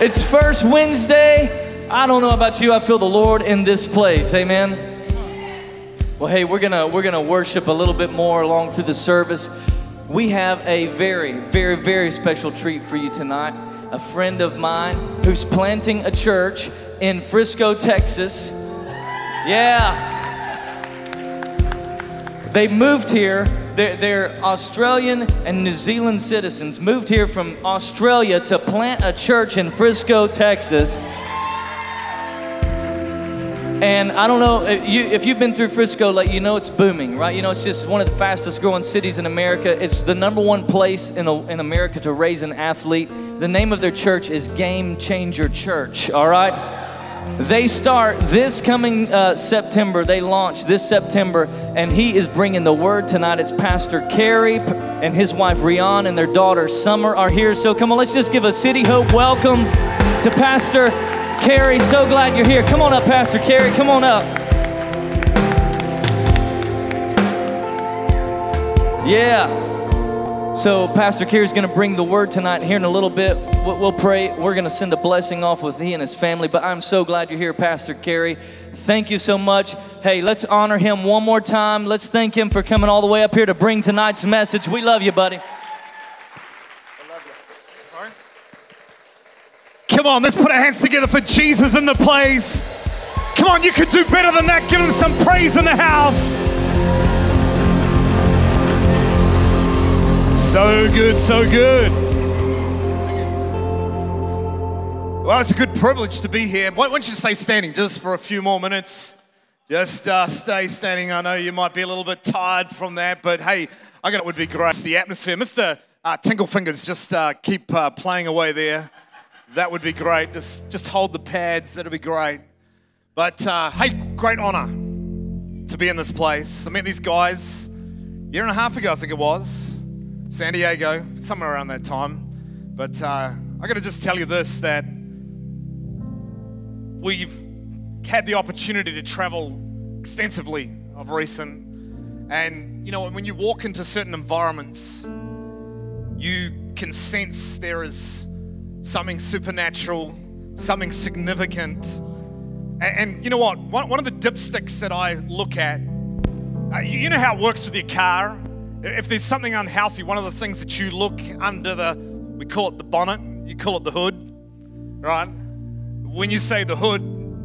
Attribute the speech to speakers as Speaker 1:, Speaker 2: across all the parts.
Speaker 1: It's first Wednesday. I don't know about you, I feel the Lord in this place. Amen. Well, hey, we're gonna we're gonna worship a little bit more along through the service. We have a very, very, very special treat for you tonight. A friend of mine who's planting a church in Frisco, Texas. Yeah. They moved here they're, they're, Australian and New Zealand citizens, moved here from Australia to plant a church in Frisco, Texas. And I don't know if, you, you've been through Frisco, like you know it's booming, right? You know it's just one of the fastest growing cities in America. It's the number one place in, a, in America to raise an athlete. The name of their church is Game Changer Church. All right. They start this coming uh, September. They launch this September, and he is bringing the word tonight. It's Pastor Kerry and his wife Rian and their daughter Summer are here. So come on, let's just give a City Hope welcome to Pastor Kerry. So glad you're here. Come on up, Pastor Kerry. Come on up. Yeah. So, Pastor Kerry's going to bring the word tonight. Here in a little bit, we'll pray. We're going to send a blessing off with he and his family. But I'm so glad you're here, Pastor Kerry. Thank you so much. Hey, let's honor him one more time. Let's thank him for coming all the way up here to bring tonight's message. We love you, buddy. I love you. All right.
Speaker 2: Come on, let's put our hands together for Jesus in the place. Come on, you could do better than that. Give him some praise in the house. So good, so good. Well, it's a good privilege to be here. Why don't you stay standing just for a few more minutes? Just uh, stay standing. I know you might be a little bit tired from that, but hey, I got it would be great. The atmosphere, Mr. Uh, Tinkle Fingers, just uh, keep uh, playing away there. That would be great. Just, just hold the pads. That'd be great. But uh, hey, great honor to be in this place. I met these guys a year and a half ago, I think it was. San Diego, somewhere around that time. But uh, I got to just tell you this that we've had the opportunity to travel extensively of recent. And, you know, when you walk into certain environments, you can sense there is something supernatural, something significant. And, and you know what? One, one, of the dipsticks that I look at, uh, you, you know how it works with your car? If there's something unhealthy, one of the things that you look under the, we call it the bonnet, you call it the hood, right? When you say the hood,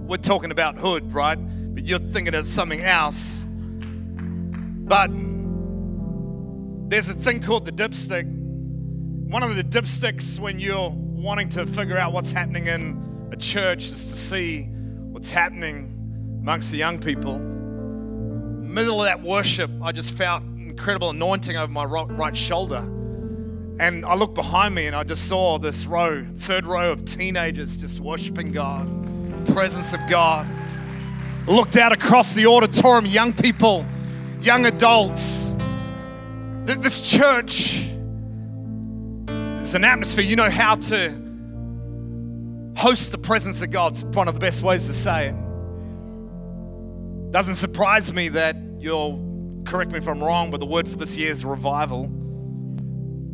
Speaker 2: we're talking about hood, right? But you're thinking of something else. But there's a thing called the dipstick. One of the dipsticks when you're wanting to figure out what's happening in a church is to see what's happening amongst the young people. Middle of that worship, I just felt incredible anointing over my right shoulder. And I looked behind me and I just saw this row, third row of teenagers just worshiping God, presence of God. Looked out across the auditorium, young people, young adults. This church is an atmosphere, you know how to host the presence of God. It's one of the best ways to say it. Doesn't surprise me that you'll correct me if I'm wrong, but the word for this year is revival.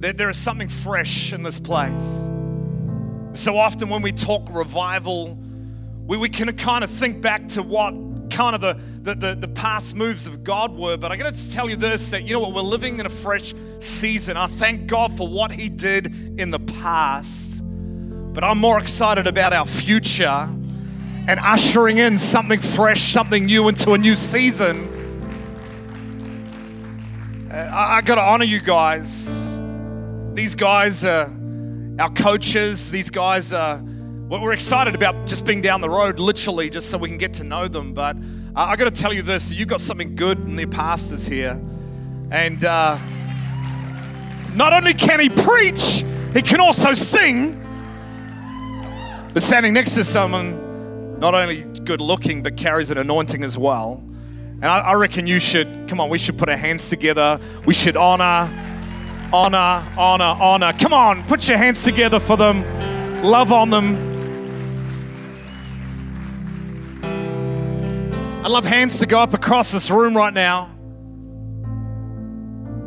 Speaker 2: There, there is something fresh in this place. So often when we talk revival, we, we can kind of think back to what kind of the, the, the, the past moves of God were. But I got to tell you this that, you know what, we're living in a fresh season. I thank God for what He did in the past. But I'm more excited about our future and ushering in something fresh, something new into a new season. Uh, I, I got to honor you guys. These guys are our coaches. These guys are, we're excited about just being down the road, literally, just so we can get to know them. But uh, I got to tell you this you've got something good in their pastors here. And uh, not only can he preach, he can also sing. But standing next to someone, not only good looking, but carries an anointing as well. And I, I reckon you should, come on, we should put our hands together. We should honor, honor, honor, honor. Come on, put your hands together for them. Love on them. I love hands to go up across this room right now.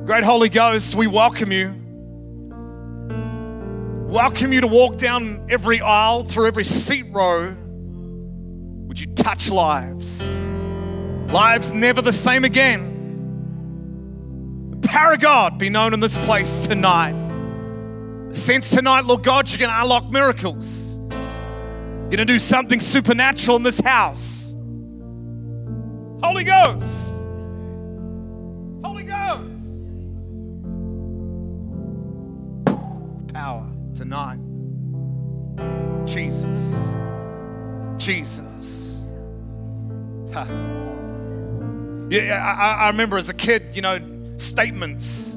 Speaker 2: Great Holy Ghost, we welcome you. welcome you to walk down every aisle, through every seat row. Would you touch lives? Lives never the same again. Power of God be known in this place tonight. Since tonight, Lord God, you're going to unlock miracles. You're going to do something supernatural in this house. Holy Ghost. Holy Ghost. Power tonight. Jesus. Jesus. Ha. Yeah, I, I remember as a kid, you know, statements.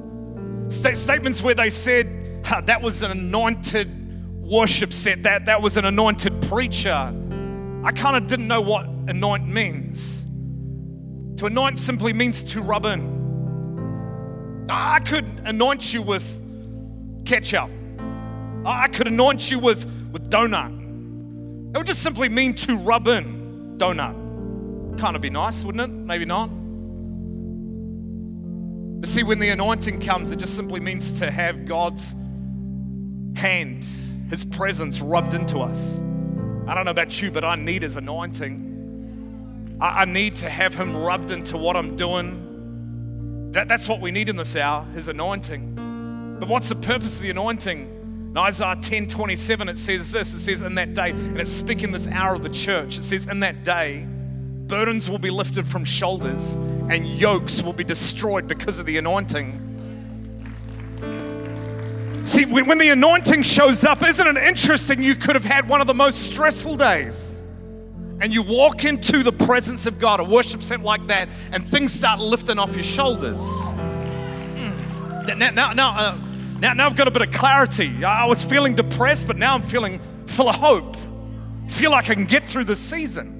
Speaker 2: St- statements where they said, ha, that was an anointed worship set, that, that was an anointed preacher. I kind of didn't know what anoint means. To anoint simply means to rub in. I could anoint you with ketchup. I could anoint you with, with donut. It would just simply mean to rub in donut. Kind of be nice, wouldn't it? Maybe not. But see, when the anointing comes, it just simply means to have God's hand, His presence rubbed into us. I don't know about you, but I need His anointing. I, I need to have Him rubbed into what I'm doing. That, that's what we need in this hour, His anointing. But what's the purpose of the anointing? In Isaiah 10 27, it says this it says, In that day, and it's speaking this hour of the church, it says, In that day, burdens will be lifted from shoulders and yokes will be destroyed because of the anointing. See, when the anointing shows up, isn't it interesting? You could have had one of the most stressful days. And you walk into the presence of God, a worship set like that, and things start lifting off your shoulders. Hmm. Now, now, now, uh, now, now I've got a bit of clarity. I was feeling depressed, but now I'm feeling full of hope. Feel like I can get through this season.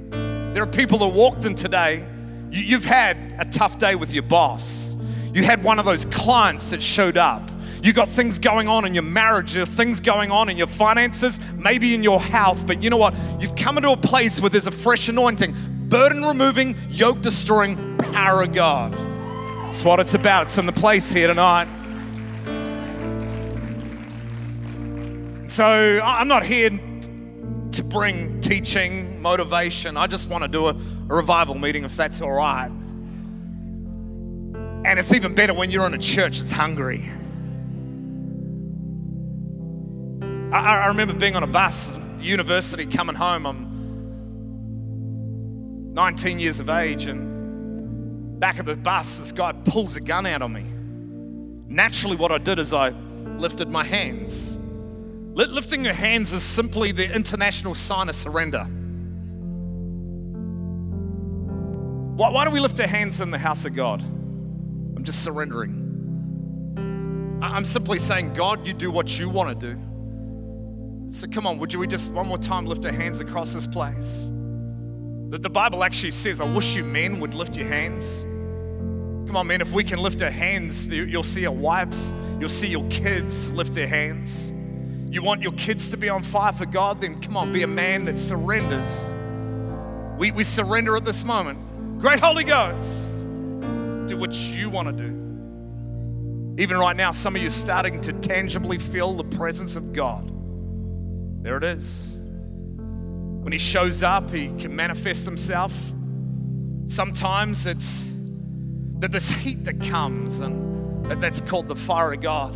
Speaker 2: There are people that walked in today. You, have had a tough day with your boss. You had one of those clients that showed up. You got things going on in your marriage, there things going on in your finances, maybe in your health. But you know what? You've come into a place where there's a fresh anointing, burden removing, yoke destroying power of God. That's what it's about. It's in the place here tonight. So I'm not here to bring teaching, motivation. I just want to do a, a revival meeting if that's all right. And it's even better when you're in a church that's hungry. I, I remember being on a bus, university, coming home. I'm 19 years of age, and back of the bus, this guy pulls a gun out on me. Naturally, what I did is I lifted my hands Lifting your hands is simply the international sign of surrender. Why, why do we lift our hands in the house of God? I'm just surrendering. I'm simply saying, God, you do what you want to do. So come on, would you we just one more time lift our hands across this place? That the Bible actually says, I wish you men would lift your hands. Come on, men, if we can lift our hands, you'll see our wives, you'll see your kids lift their hands. You want your kids to be on fire for God? Then come on, be a man that surrenders. We, we surrender at this moment. Great Holy Ghost, do what you want to do. Even right now, some of you are starting to tangibly feel the presence of God. There it is. When He shows up, He can manifest Himself. Sometimes it's that this heat that comes, and that, that's called the fire of God.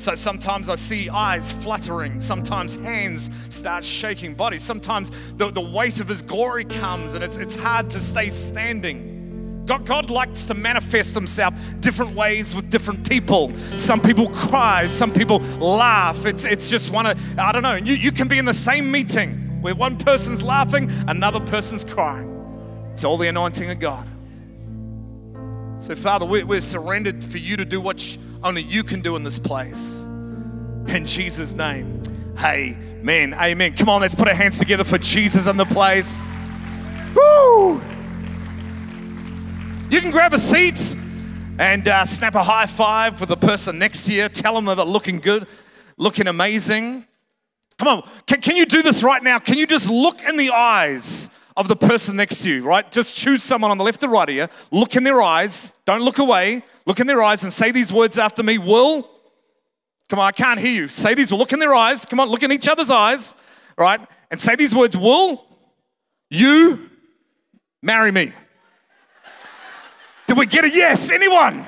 Speaker 2: So sometimes I see eyes fluttering, sometimes hands start shaking bodies, sometimes the, the weight of His glory comes and it's, it's hard to stay standing. God, God likes to manifest Himself different ways with different people. Some people cry, some people laugh. It's, it's just one of, I don't know, you, you can be in the same meeting where one person's laughing, another person's crying. It's all the anointing of God. So, Father, we're, we're surrendered for you to do what only you can do in this place. In Jesus' name, amen. Amen. Come on, let's put our hands together for Jesus in the place. Woo! You can grab a seat and uh, snap a high five with the person next to you. Tell them that they're looking good, looking amazing. Come on, can, can you do this right now? Can you just look in the eyes of the person next to you, right? Just choose someone on the left or right here. Look in their eyes. Don't look away. Look in their eyes and say these words after me Will, Come on, I can't hear you. Say these, look in their eyes. Come on, look in each other's eyes, right? And say these words Will you marry me? Did we get a yes? Anyone?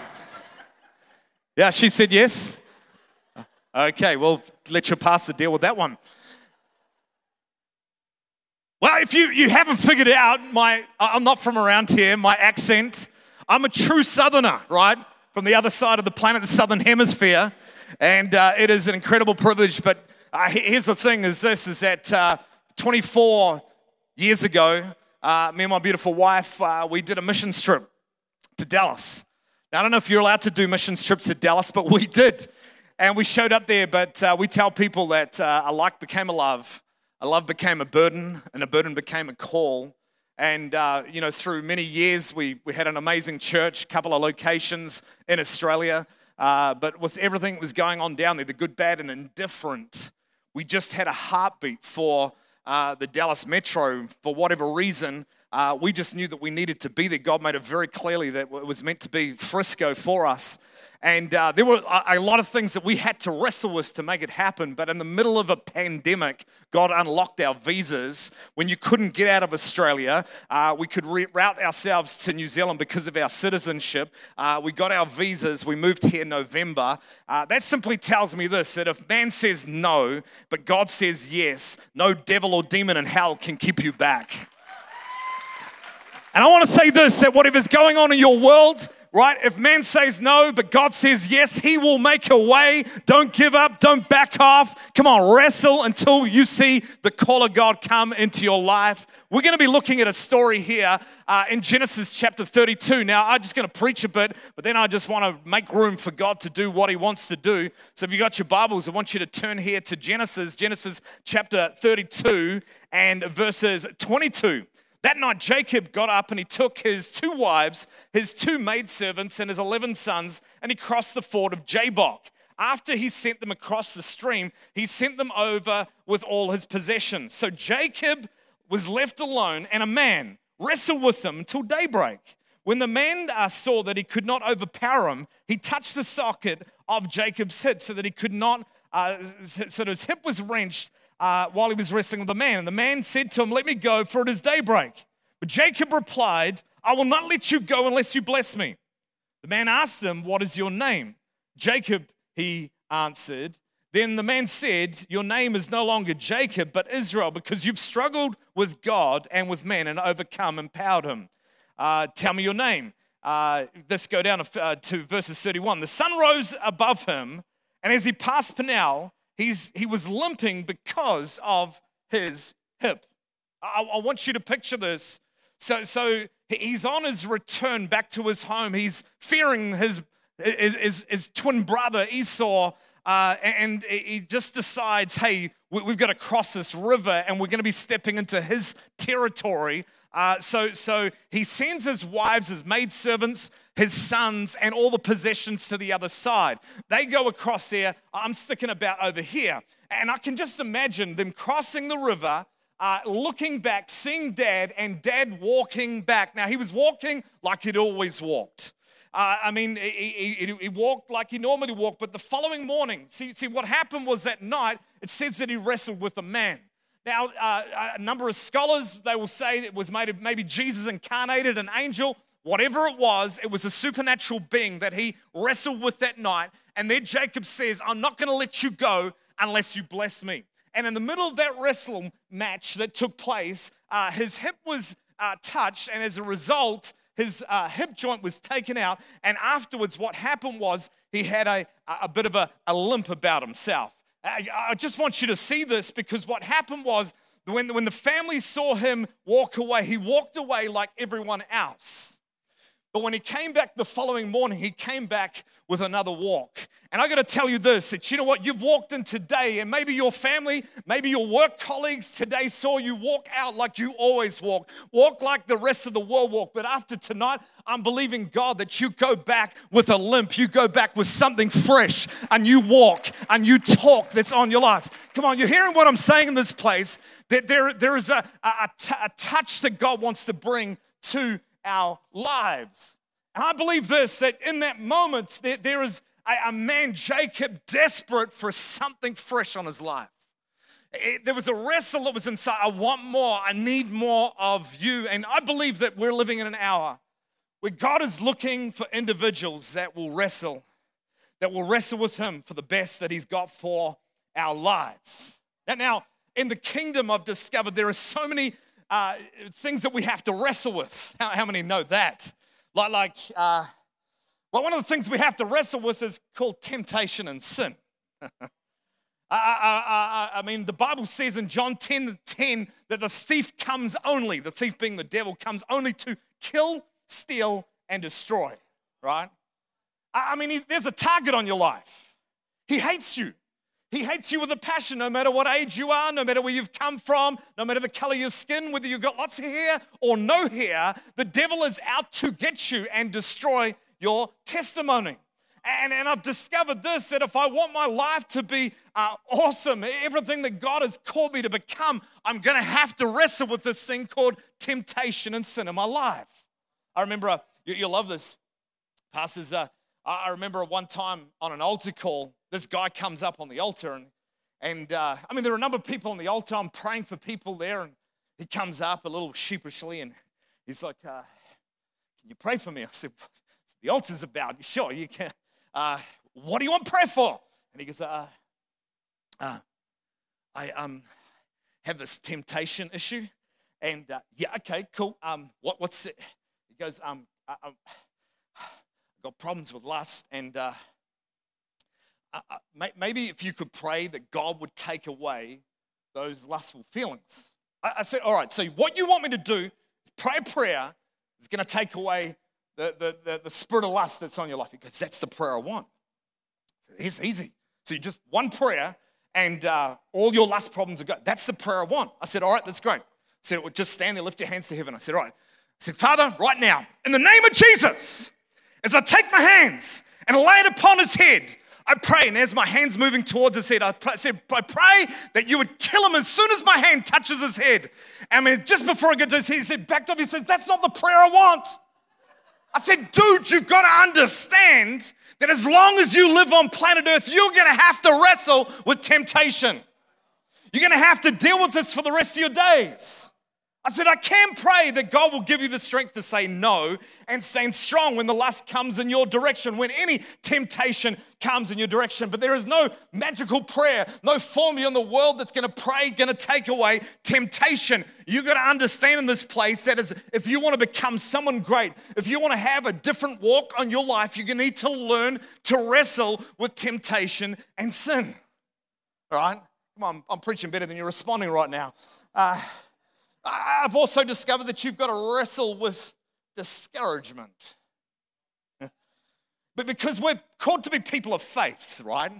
Speaker 2: Yeah, she said yes. Okay, well, let your pastor deal with that one. Well, if you, you haven't figured it out, my, I'm not from around here, my accent, I'm a true southerner, right? From the other side of the planet, the southern hemisphere. And uh, it is an incredible privilege. But uh, here's the thing is this, is that uh, 24 years ago, uh, me and my beautiful wife, uh, we did a mission trip to Dallas. Now, I don't know if you're allowed to do mission trips to Dallas, but we did. And we showed up there, but uh, we tell people that a like became a love a love became a burden, and a burden became a call. And, uh, you know, through many years, we, we had an amazing church, couple of locations in Australia. Uh, but with everything that was going on down there, the good, bad, and indifferent, we just had a heartbeat for uh, the Dallas Metro. For whatever reason, uh, we just knew that we needed to be there. God made it very clearly that it was meant to be Frisco for us. And uh, there were a, lot of things that we had to wrestle with to make it happen. But in the middle of a pandemic, God unlocked our visas. When you couldn't get out of Australia, uh, we could route ourselves to New Zealand because of our citizenship. Uh, we got our visas. We moved here in November. Uh, that simply tells me this that if man says no, but God says yes, no devil or demon in hell can keep you back. And I want to say this that whatever's going on in your world, right? If man says no, but God says yes, he will make a way. Don't give up, don't back off. Come on, wrestle until you see the call of God come into your life. We're going to be looking at a story here uh, in Genesis chapter 32. Now, I'm just going to preach a bit, but then I just want to make room for God to do what he wants to do. So if you got your Bibles, I want you to turn here to Genesis, Genesis chapter 32 and verses 22. That night, Jacob got up and he took his two wives, his two maidservants, and his 11 sons, and he crossed the ford of Jabbok. After he sent them across the stream, he sent them over with all his possessions. So Jacob was left alone, and a man wrestled with him until daybreak. When the man uh, saw that he could not overpower him, he touched the socket of Jacob's hip so that he could not, uh, so that his hip was wrenched uh, while he was wrestling with the man. And the man said to him, Let me go, for it is daybreak. But Jacob replied, I will not let you go unless you bless me. The man asked him, What is your name? Jacob, he answered. Then the man said, Your name is no longer Jacob, but Israel, because you've struggled with God and with men and overcome and powered him. Uh, tell me your name. Uh, let's go down to, uh, verses 31. The sun rose above him, and as he passed Peniel, He's, he was limping because of his hip. I, I want you to picture this. So, so he's on his return back to his home. He's fearing his, his, his, his twin brother Esau, uh, and he just decides, hey, we've got to cross this river and we're going to be stepping into his territory. Uh, so, so he sends his wives, his maidservants, his sons, and all the possessions to the other side. They go across there. I'm sticking about over here. And I can just imagine them crossing the river, uh, looking back, seeing dad, and dad walking back. Now, he was walking like he'd always walked. Uh, I mean, he, he, he, walked like he normally walked, but the following morning, see, see, what happened was that night, it says that he wrestled with a man. Now, uh, a number of scholars, they will say it was made of maybe Jesus incarnated, an angel, whatever it was, it was a supernatural being that he wrestled with that night. And then Jacob says, I'm not going to let you go unless you bless me. And in the middle of that wrestling match that took place, uh, his hip was uh, touched, and as a result, his uh, hip joint was taken out. And afterwards, what happened was he had a, a bit of a, a limp about himself. I, just want you to see this because what happened was when, when the family saw him walk away, he walked away like everyone else. But when he came back the following morning, he came back with another walk. And I got to tell you this that you know what? You've walked in today, and maybe your family, maybe your work colleagues today saw you walk out like you always walk, walk like the rest of the world walk. But after tonight, I'm believing God that you go back with a limp, you go back with something fresh, and you walk and you talk that's on your life. Come on, you're hearing what I'm saying in this place that there, there is a, a, a, t- a touch that God wants to bring to our lives. And I believe this that in that moment, there, there is a, a man, Jacob, desperate for something fresh on his life. It, there was a wrestle that was inside. I want more. I need more of you. And I believe that we're living in an hour where God is looking for individuals that will wrestle, that will wrestle with Him for the best that He's got for our lives. Now, in the kingdom, I've discovered there are so many uh, things that we have to wrestle with. How, how many know that? Like, like uh, well, one of the things we have to wrestle with is called temptation and sin. I, I, I, I, mean, the Bible says in John 10 10 that the thief comes only, the thief being the devil, comes only to kill, steal, and destroy, right? I, mean, he, there's a target on your life. He hates you. He hates you with a passion, no matter what age you are, no matter where you've come from, no matter the color of your skin, whether you've got lots of hair or no hair. The devil is out to get you and destroy your testimony. And, and I've discovered this that if I want my life to be uh, awesome, everything that God has called me to become, I'm going to have to wrestle with this thing called temptation and sin in my life. I remember, uh, you, love this, pastors. Uh, I remember one time on an altar call, this guy comes up on the altar and and uh, I mean, there are a number of people on the altar. I'm praying for people there, and he comes up a little sheepishly and he's like, uh, Can you pray for me? I said, The altar's about. Sure, you can. Uh, what do you want prayer for? And he goes, uh, uh, I um, have this temptation issue. And uh, yeah, okay, cool. Um, what, what's it? He goes, um, I, I, I've got problems with lust and uh, uh maybe if you could pray that God would take away those lustful feelings. I, I said, all right, so what you want me to do is pray a prayer that's going to take away the, the, the, the, spirit of lust that's on your life. Because that's the prayer I want. It's easy. So you just one prayer and uh, all your lust problems are gone. That's the prayer I want. I said, all right, that's great. I said, well, just stand there, lift your hands to heaven. I said, all right. I said, Father, right now, in the name of Jesus, as I take my hands and lay it upon his head, I pray, and as my hand's moving towards his head, I said, I pray that you would kill him as soon as my hand touches his head. I mean, just before I get to his head, he said, backed up, he said, That's not the prayer I want. I said, dude, you've got to understand that as long as you live on planet Earth, you're going to have to wrestle with temptation. You're going to have to deal with this for the rest of your days. I said, I can pray that God will give you the strength to say no and stand strong when the lust comes in your direction, when any temptation comes in your direction. But there is no magical prayer, no formula in the world that's to pray, to take away temptation. You got to understand in this place that is, if you want to become someone great, if you want to have a different walk on your life, you're to need to learn to wrestle with temptation and sin. All right? Come on, I'm preaching better than you're responding right now. Uh, I've also discovered that you've got to wrestle with discouragement. but because we're called to be people of faith, right?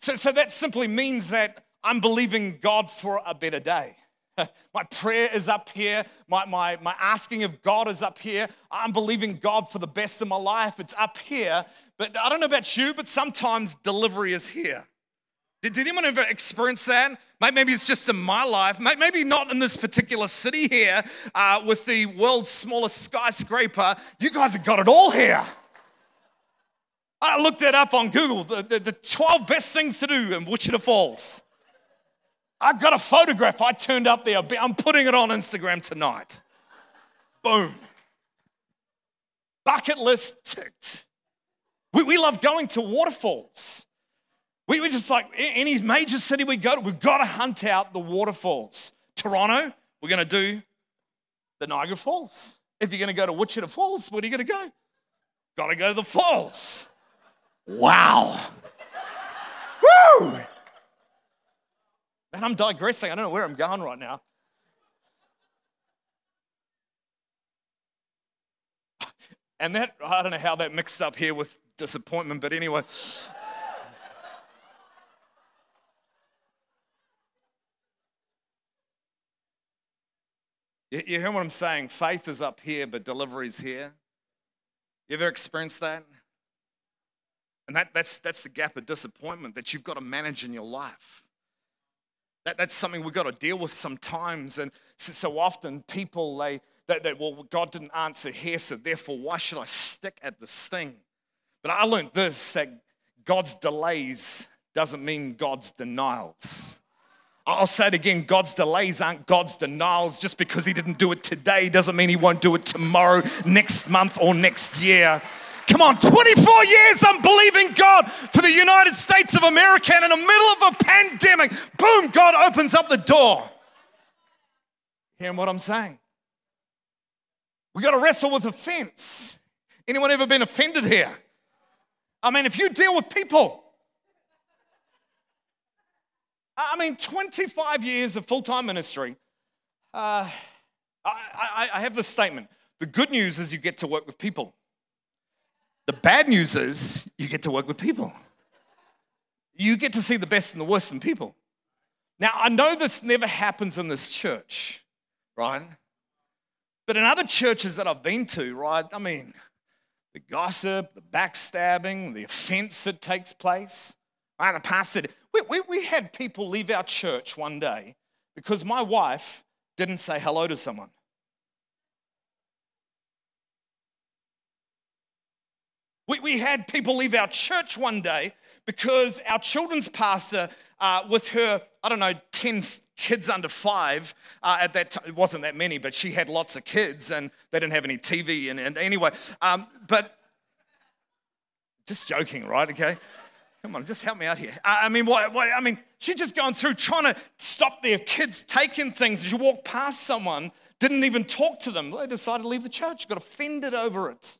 Speaker 2: So, so that simply means that I'm believing God for a better day. My prayer is up here. My, my, my asking of God is up here. I'm believing God for the best of my life. It's up here. But I don't know about you, but sometimes delivery is here. Did, anyone ever experience that? Maybe it's just in my life. Maybe not in this particular city here uh, with the world's smallest skyscraper. You guys have got it all here. I looked it up on Google the, the, the 12 best things to do in Wichita Falls. I've got a photograph I turned up there. I'm putting it on Instagram tonight. Boom. Bucket list ticked. We, we love going to waterfalls. We were just like any major city we go to, we've got to hunt out the waterfalls. Toronto, we're going to do the Niagara Falls. If you're going to go to Wichita Falls, where are you going to go? Got to go to the falls. Wow. Woo! And I'm digressing. I don't know where I'm going right now. And that, I don't know how that mixed up here with disappointment, but anyway. You, you hear what I'm saying? Faith is up here, but delivery is here. You ever experienced that? And that, that's, that's the gap of disappointment that you've got to manage in your life. That, that's something we've got to deal with sometimes. And so, so often people, they, they, they, well, God didn't answer here, so therefore, why should I stick at this thing? But I learned this that God's delays doesn't mean God's denials. I'll say it again God's delays aren't God's denials. Just because He didn't do it today doesn't mean He won't do it tomorrow, next month, or next year. Come on, 24 years I'm believing God for the United States of America, and in the middle of a pandemic, boom, God opens up the door. Hearing what I'm saying? We got to wrestle with offense. Anyone ever been offended here? I mean, if you deal with people, I mean, 25 years of full time ministry, uh, I, I, I have this statement. The good news is you get to work with people. The bad news is you get to work with people. You get to see the best and the worst in people. Now, I know this never happens in this church, right? But in other churches that I've been to, right, I mean, the gossip, the backstabbing, the offense that takes place. Right, the pastor, we, we, we had people leave our church one day because my wife didn't say hello to someone. We, we had people leave our church one day because our children's pastor, uh, with her, I don't know, 10 kids under five uh, at that time, it wasn't that many, but she had lots of kids and they didn't have any TV. And, and anyway, um, but just joking, right? Okay. Come on, just help me out here. I mean, what, what, I mean, she's just going through trying to stop their kids taking things. As you walk past someone, didn't even talk to them. They decided to leave the church, got offended over it.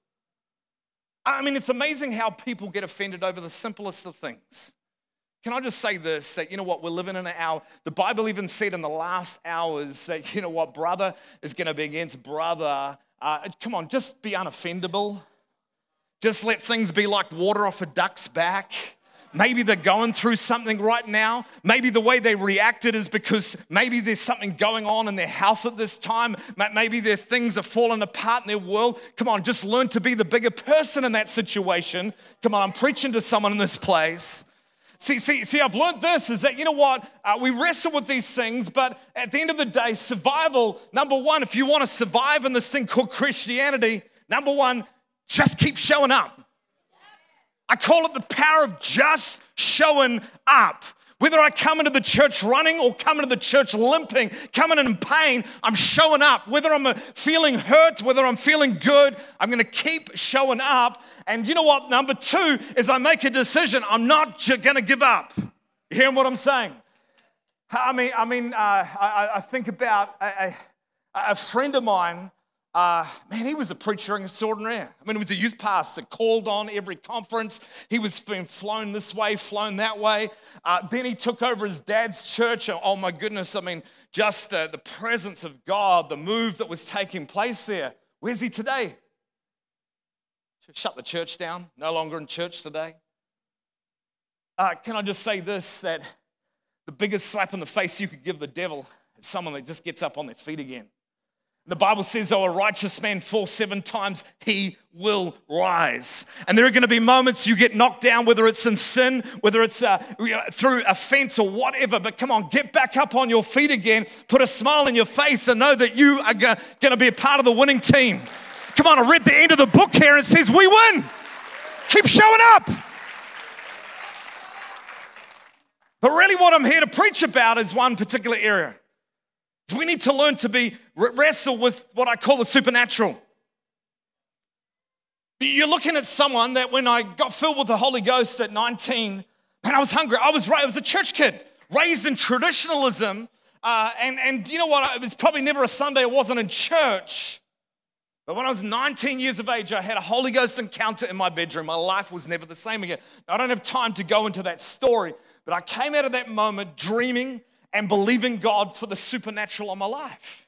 Speaker 2: I mean, it's amazing how people get offended over the simplest of things. Can I just say this that, you know what, we're living in an hour. The Bible even said in the last hours that, you know what, brother is going to be against brother. Uh, come on, just be unoffendable. Just let things be like water off a duck's back. Maybe they're going through something right now. Maybe the way they reacted is because maybe there's something going on in their health at this time. Maybe their things are falling apart in their world. Come on, just learn to be the bigger person in that situation. Come on, I'm preaching to someone in this place. See, see, see, I've learned this is that, you know what, uh, we wrestle with these things, but at the end of the day, survival, number one, if you want to survive in this thing called Christianity, number one, just keep showing up. I call it the power of just showing up. Whether I come into the church running or come into the church limping, coming in pain, I'm showing up. Whether I'm uh, feeling hurt, whether I'm feeling good, I'm going to keep showing up. And you know what? Number two is I make a decision. I'm not going to give up. You hearing what I'm saying? I mean, I mean, uh, I, I, think about a, a, a friend of mine uh, man, he was a preacher and a extraordinaire. I mean, he was a youth pastor, called on every conference. He was being flown this way, flown that way. Uh, then he took over his dad's church. Oh, my goodness. I mean, just uh, the presence of God, the move that was taking place there. Where's he today? Shut the church down, no longer in church today. Uh, can I just say this that the biggest slap in the face you could give the devil is someone that just gets up on their feet again. The Bible says, though a righteous man falls seven times, he will rise. And there are going to be moments you get knocked down, whether it's in sin, whether it's uh, through offense or whatever. But come on, get back up on your feet again, put a smile in your face, and know that you are going to be a part of the winning team. Come on, I read the end of the book here and it says, We win. Keep showing up. But really, what I'm here to preach about is one particular area. We need to learn to be wrestle with what I call the supernatural. You're looking at someone that when I got filled with the Holy Ghost at 19, and I was hungry. I was right, I was a church kid, raised in traditionalism, uh, and and you know what? It was probably never a Sunday I wasn't in church. But when I was 19 years of age, I had a Holy Ghost encounter in my bedroom. My life was never the same again. I don't have time to go into that story, but I came out of that moment dreaming and believing God for the supernatural on my life.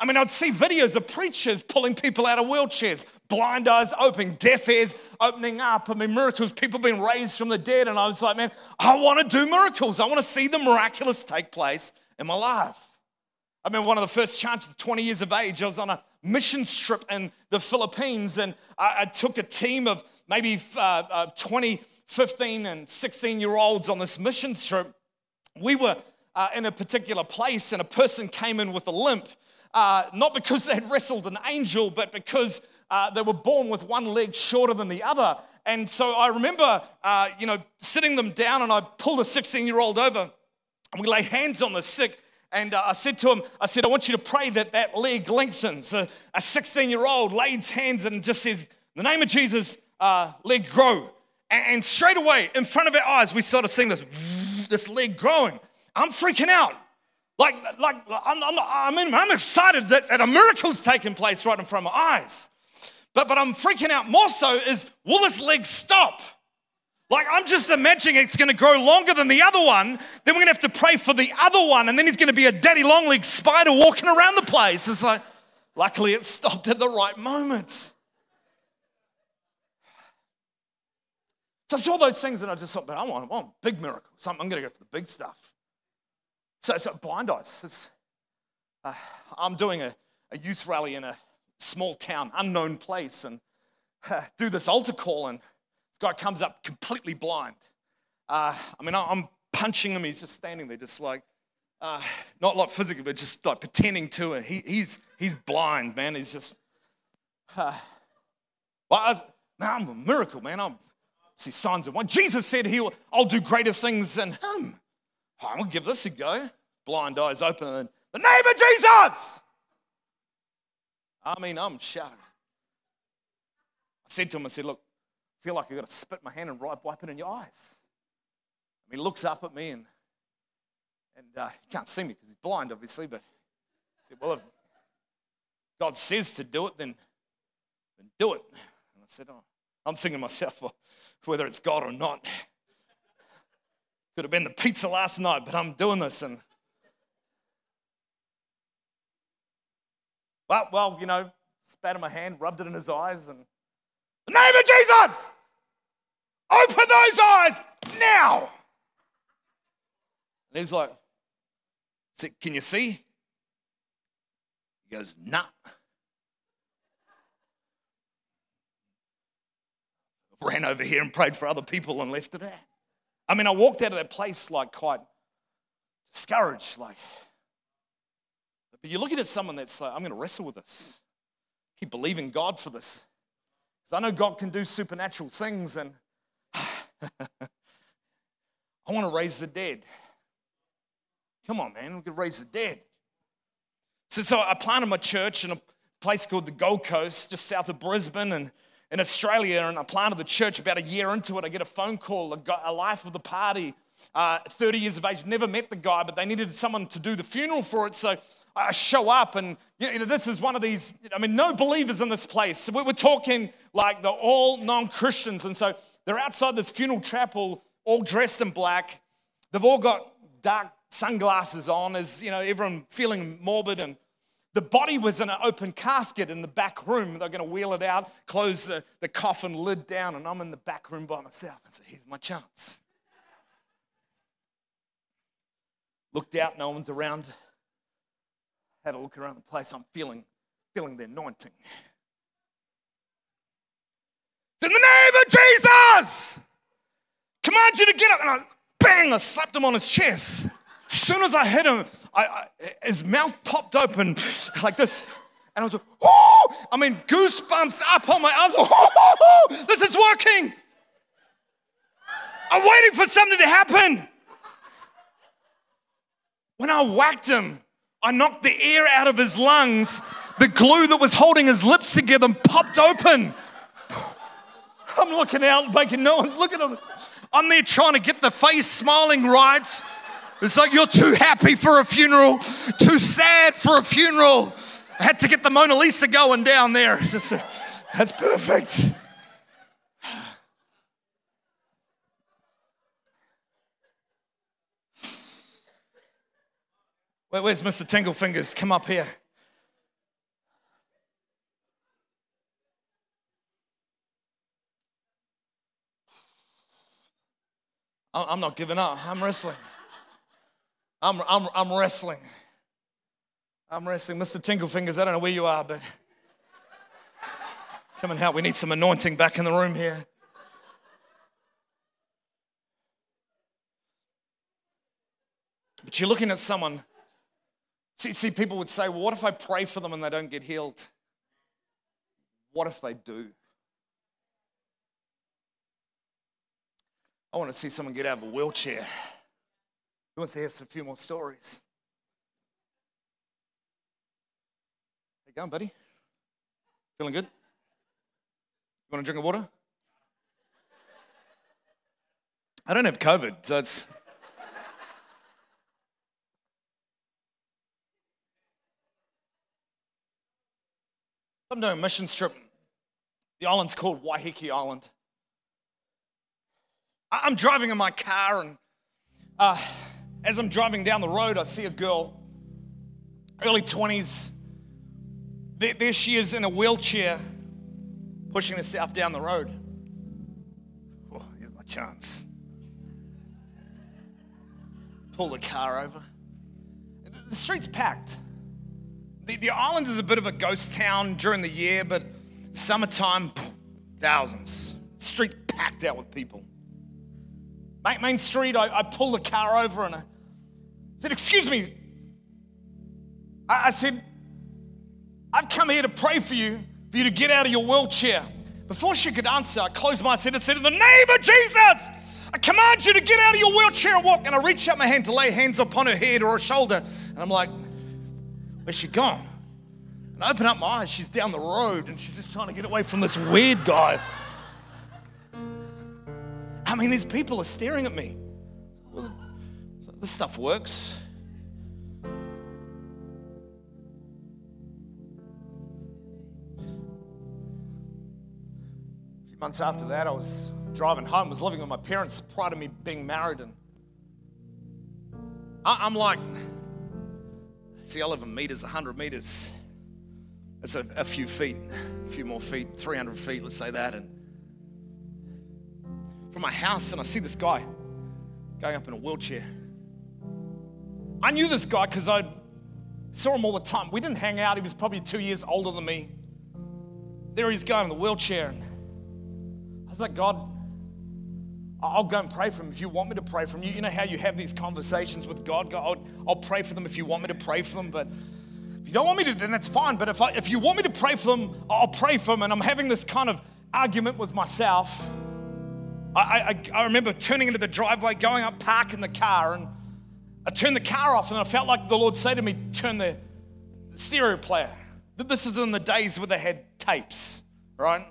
Speaker 2: I mean, I'd see videos of preachers pulling people out of wheelchairs, blind eyes opening, deaf ears opening up. I mean, miracles, people being raised from the dead. And I was like, man, I want to do miracles. I want to see the miraculous take place in my life. I mean, one of the first chances, 20 years of age, I was on a mission trip in the Philippines, and I, I took a team of maybe uh, uh, 20, 15, and 16 year olds on this mission trip. We were uh, in a particular place and a person came in with a limp, uh, not because they had wrestled an angel, but because uh, they were born with one leg shorter than the other. And so I remember, uh, you know, sitting them down and I pulled a 16 year old over and we laid hands on the sick. And uh, I said to him, I said, I want you to pray that that leg lengthens. A 16 year old lays hands and just says, the name of Jesus, uh, leg grow. And, and straight away, in front of our eyes, we started seeing this, this leg growing. I'm freaking out. Like, like I'm, I'm, I mean, I'm excited that, that a miracle's taking place right in front of my eyes. But, but I'm freaking out more so is, will this leg stop? Like, I'm just imagining it's going to grow longer than the other one. Then we're going to have to pray for the other one. And then he's going to be a daddy long leg spider walking around the place. It's like, luckily it stopped at the right moment. So I saw those things and I just thought, but I want, I want big miracle. Something, I'm going to go for the big stuff. So, so blind eyes. Uh, I'm doing a, a youth rally in a small town, unknown place, and uh, do this altar call, and this guy comes up completely blind. Uh, I mean, I'm punching him. He's just standing there, just like, uh, not like physically, but just like pretending to. And he, he's he's blind, man. He's just. Uh, well, I was, man, I'm a miracle, man. I'm see signs of one. Jesus said he'll, I'll do greater things than him. I'm gonna give this a go. Blind eyes open, and the name of Jesus. I mean, I'm shattered. I said to him, I said, look, I feel like I've got to spit my hand and wipe it in your eyes. And he looks up at me and and uh, he can't see me because he's blind, obviously, but he said, well, if God says to do it, then, then do it. And I said, oh, I'm thinking to myself, well, whether it's God or not, could have been the pizza last night, but I'm doing this. And well, well, you know, spat in my hand, rubbed it in his eyes, and the name of Jesus, open those eyes now. And he's like, Can you see? He goes, Nah. Ran over here and prayed for other people and left it at. I mean, I walked out of that place like quite discouraged, like. But you're looking at someone that's like, I'm going to wrestle with this. Keep believing God for this. Because I know God can do supernatural things, and I want to raise the dead. Come on, man, we can raise the dead. So, so I planted my church in a place called the Gold Coast, just south of Brisbane, and in Australia, and I planted the church about a year into it. I get a phone call, a, life of the party, uh, 30 years of age, never met the guy, but they needed someone to do the funeral for it. So I show up, and you know, this is one of these. I mean, no believers in this place. We were talking like they're all non Christians. And so they're outside this funeral chapel, all dressed in black. They've all got dark sunglasses on, as you know, everyone feeling morbid and the body was in an open casket in the back room. They're going to wheel it out, close the, the coffin lid down, and I'm in the back room by myself. I said, Here's my chance. Looked out, no one's around. Had a look around the place. I'm feeling, feeling the anointing. It's in the name of Jesus! Command you to get up. And I bang, I slapped him on his chest. As soon as I hit him, I, I, his mouth popped open like this. And I was like, oh, I mean, goosebumps up on my arms. Oh, this is working. I'm waiting for something to happen. When I whacked him, I knocked the air out of his lungs. The glue that was holding his lips together popped open. I'm looking out, making no one's looking at me. I'm there trying to get the face smiling right. It's like you're too happy for a funeral, too sad for a funeral. I had to get the Mona Lisa going down there. That's perfect. Wait, where's Mr. Tingle Fingers? Come up here. I'm not giving up. I'm wrestling. I'm, I'm, I'm wrestling. I'm wrestling. Mr. Tinglefingers, I don't know where you are, but come and help. We need some anointing back in the room here. But you're looking at someone. See, see, people would say, well, what if I pray for them and they don't get healed? What if they do? I want to see someone get out of a wheelchair. Who wants to hear a few more stories? How you going, buddy? Feeling good? You want a drink of water? I don't have COVID, so it's. I'm doing a mission trip. The island's called Waiheke Island. I'm driving in my car, and uh, as I'm driving down the road, I see a girl, early 20s. There, she is in a wheelchair, pushing herself down the road. Oh, here's my chance. Pull the car over. The street's packed. The, the island is a bit of a ghost town during the year, but summertime, thousands. Street packed out with people. Main Street, I, I pulled the car over and I said, Excuse me. I, I said, I've come here to pray for you, for you to get out of your wheelchair. Before she could answer, I closed my eyes and said, In the name of Jesus, I command you to get out of your wheelchair and walk. And I reached out my hand to lay hands upon her head or her shoulder. And I'm like, Where's she gone? And I open up my eyes, she's down the road and she's just trying to get away from this weird guy. I mean, these people are staring at me. This stuff works. A few months after that, I was driving home, was living with my parents prior to me being married, and I'm like, See, I live in meters, 100 meters. It's a, a few feet, a few more feet, 300 feet, let's say that. And from my house, and I see this guy going up in a wheelchair. I knew this guy because I saw him all the time. We didn't hang out, he was probably two years older than me. There he's going in the wheelchair. And I was like, God, I'll go and pray for him if you want me to pray for them. You, you know how you have these conversations with God? God I'll, I'll, pray for them if you want me to pray for them. But if you don't want me to, then that's fine. But if, I, if you want me to pray for them, I'll pray for them. And I'm having this kind of argument with myself. I, I, I remember turning into the driveway, going up, parking the car, and I turned the car off, and I felt like the Lord said to me, Turn the stereo player. This is in the days where they had tapes, right?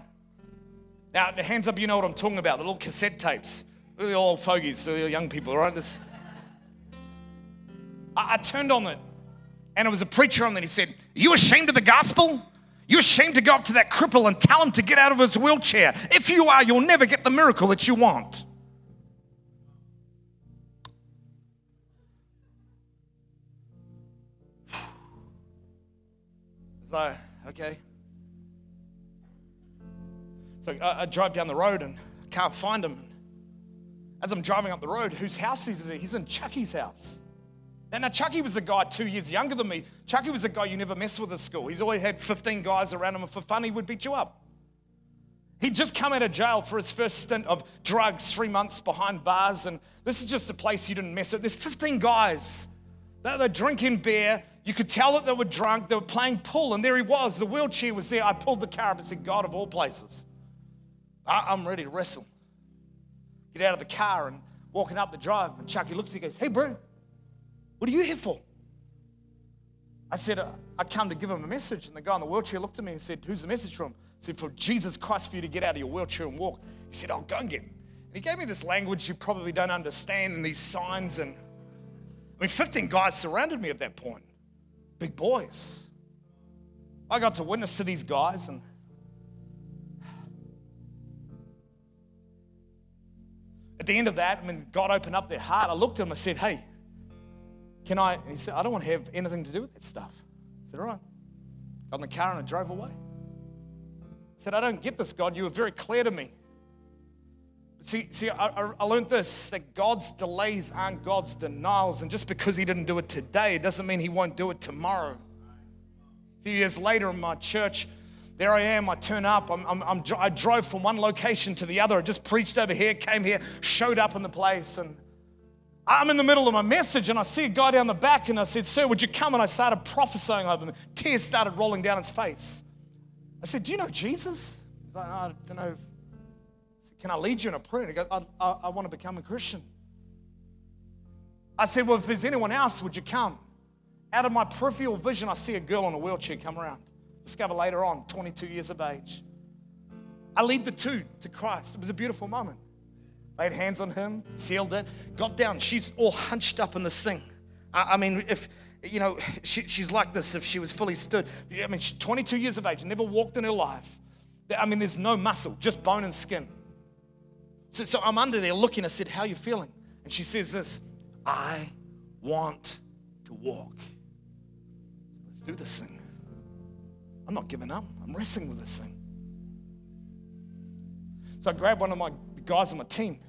Speaker 2: Now, hands up, you know what I'm talking about the little cassette tapes. The old fogies, the young people, right? This. I, I turned on it, and it was a preacher on it. He said, Are you ashamed of the gospel? You're ashamed to go up to that cripple and tell him to get out of his wheelchair. If you are, you'll never get the miracle that you want. So, okay. So I, I drive down the road and can't find him. As I'm driving up the road, whose house is he? He's in Chucky's house. Now, now, Chucky was a guy two years younger than me. Chucky was a guy you never mess with at school. He's always had 15 guys around him, and for fun, he would beat you up. He'd just come out of jail for his first stint of drugs, three months behind bars, and this is just a place you didn't mess with. There's 15 guys. They're drinking beer. You could tell that they were drunk. They were playing pool, and there he was. The wheelchair was there. I pulled the car up and said, God of all places. I'm ready to wrestle. Get out of the car and walking up the drive. And Chucky looks at me and goes, Hey, bro, what are you here for? I said, uh, I come to give him a message. And the guy in the wheelchair looked at me and said, Who's the message from? I said, For Jesus Christ, for you to get out of your wheelchair and walk. He said, I'll go and get him. And he gave me this language you probably don't understand and these signs. And I mean, 15 guys surrounded me at that point, big boys. I got to witness to these guys and At the end of that, when God opened up their heart, I looked at him and said, Hey, can I? And he said, I don't want to have anything to do with that stuff. I said, All right. Got in the car and I drove away. I said, I don't get this, God. You were very clear to me. See, see I, I learned this that God's delays aren't God's denials. And just because He didn't do it today, it doesn't mean He won't do it tomorrow. A few years later in my church, there I am, I turn up. I'm, I'm, I'm, i drove from one location to the other. I just preached over here, came here, showed up in the place. And I'm in the middle of my message and I see a guy down the back and I said, Sir, would you come? And I started prophesying over him. Tears started rolling down his face. I said, Do you know Jesus? He's like, I don't know. Can I lead you in a prayer? And he goes, I, I, I want to become a Christian. I said, Well, if there's anyone else, would you come? Out of my peripheral vision, I see a girl in a wheelchair come around. Discover later on, 22 years of age. I lead the two to Christ. It was a beautiful moment. Laid hands on him, sealed it, got down. She's all hunched up in this thing. I, I mean, if, you know, she, she's like this if she was fully stood. I mean, she's 22 years of age, never walked in her life. I mean, there's no muscle, just bone and skin. So, so I'm under there looking. I said, How you feeling? And she says this I want to walk. Let's do this thing. I'm not giving up, I'm wrestling with this thing. So I grabbed one of my guys on my team.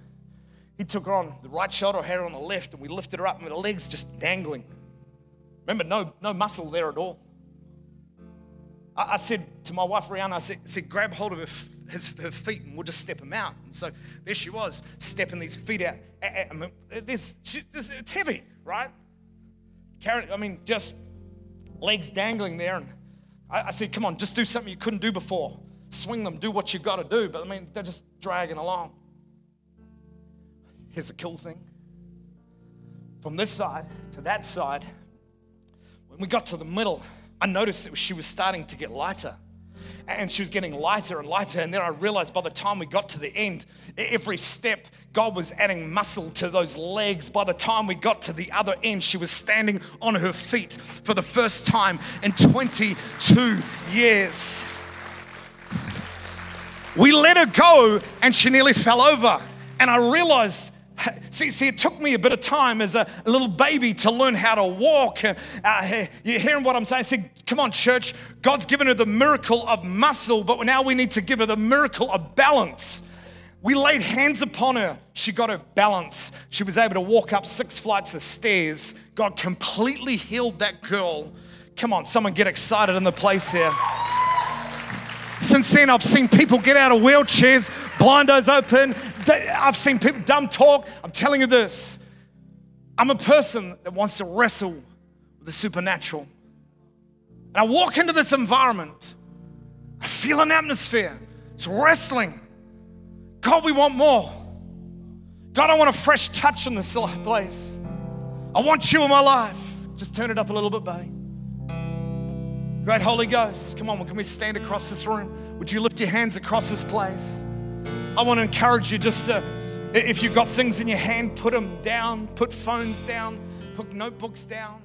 Speaker 2: He took her on the right shoulder, had her on the left, and we lifted her up, and her legs just dangling. Remember, no, no muscle there at all. I, I said to my wife, Rihanna, I said, said grab hold of her, his, her feet and we'll just step him out. And so there she was, stepping these feet out. I mean, this, it's heavy, right? Carry, I mean, just legs dangling there. And I, I said, come on, just do something you couldn't do before. Swing them, do what you've got to do. But I mean, they're just dragging along. Here's the cool thing from this side to that side, when we got to the middle, I noticed that she was starting to get lighter. And she was getting lighter and lighter. And then I realized by the time we got to the end, every step, God was adding muscle to those legs. By the time we got to the other end, she was standing on her feet for the first time in 22 years. We let her go, and she nearly fell over. And I realized See, see, it took me a bit of time as a, little baby to learn how to walk. Uh, you're hearing what I'm saying? Said, come on, church. God's given her the miracle of muscle, but now we need to give her the miracle of balance. We laid hands upon her. She got her balance. She was able to walk up six flights of stairs. God completely healed that girl. Come on, someone get excited in the place here. Since then, I've seen people get out of wheelchairs, blind eyes open. I've seen people dumb talk. I'm telling you this I'm a person that wants to wrestle with the supernatural. And I walk into this environment, I feel an atmosphere. It's wrestling. God, we want more. God, I want a fresh touch in this place. I want you in my life. Just turn it up a little bit, buddy. Great Holy Ghost, come on, can we stand across this room? Would you lift your hands across this place? I want to encourage you just to, if you've got things in your hand, put them down, put phones down, put notebooks down.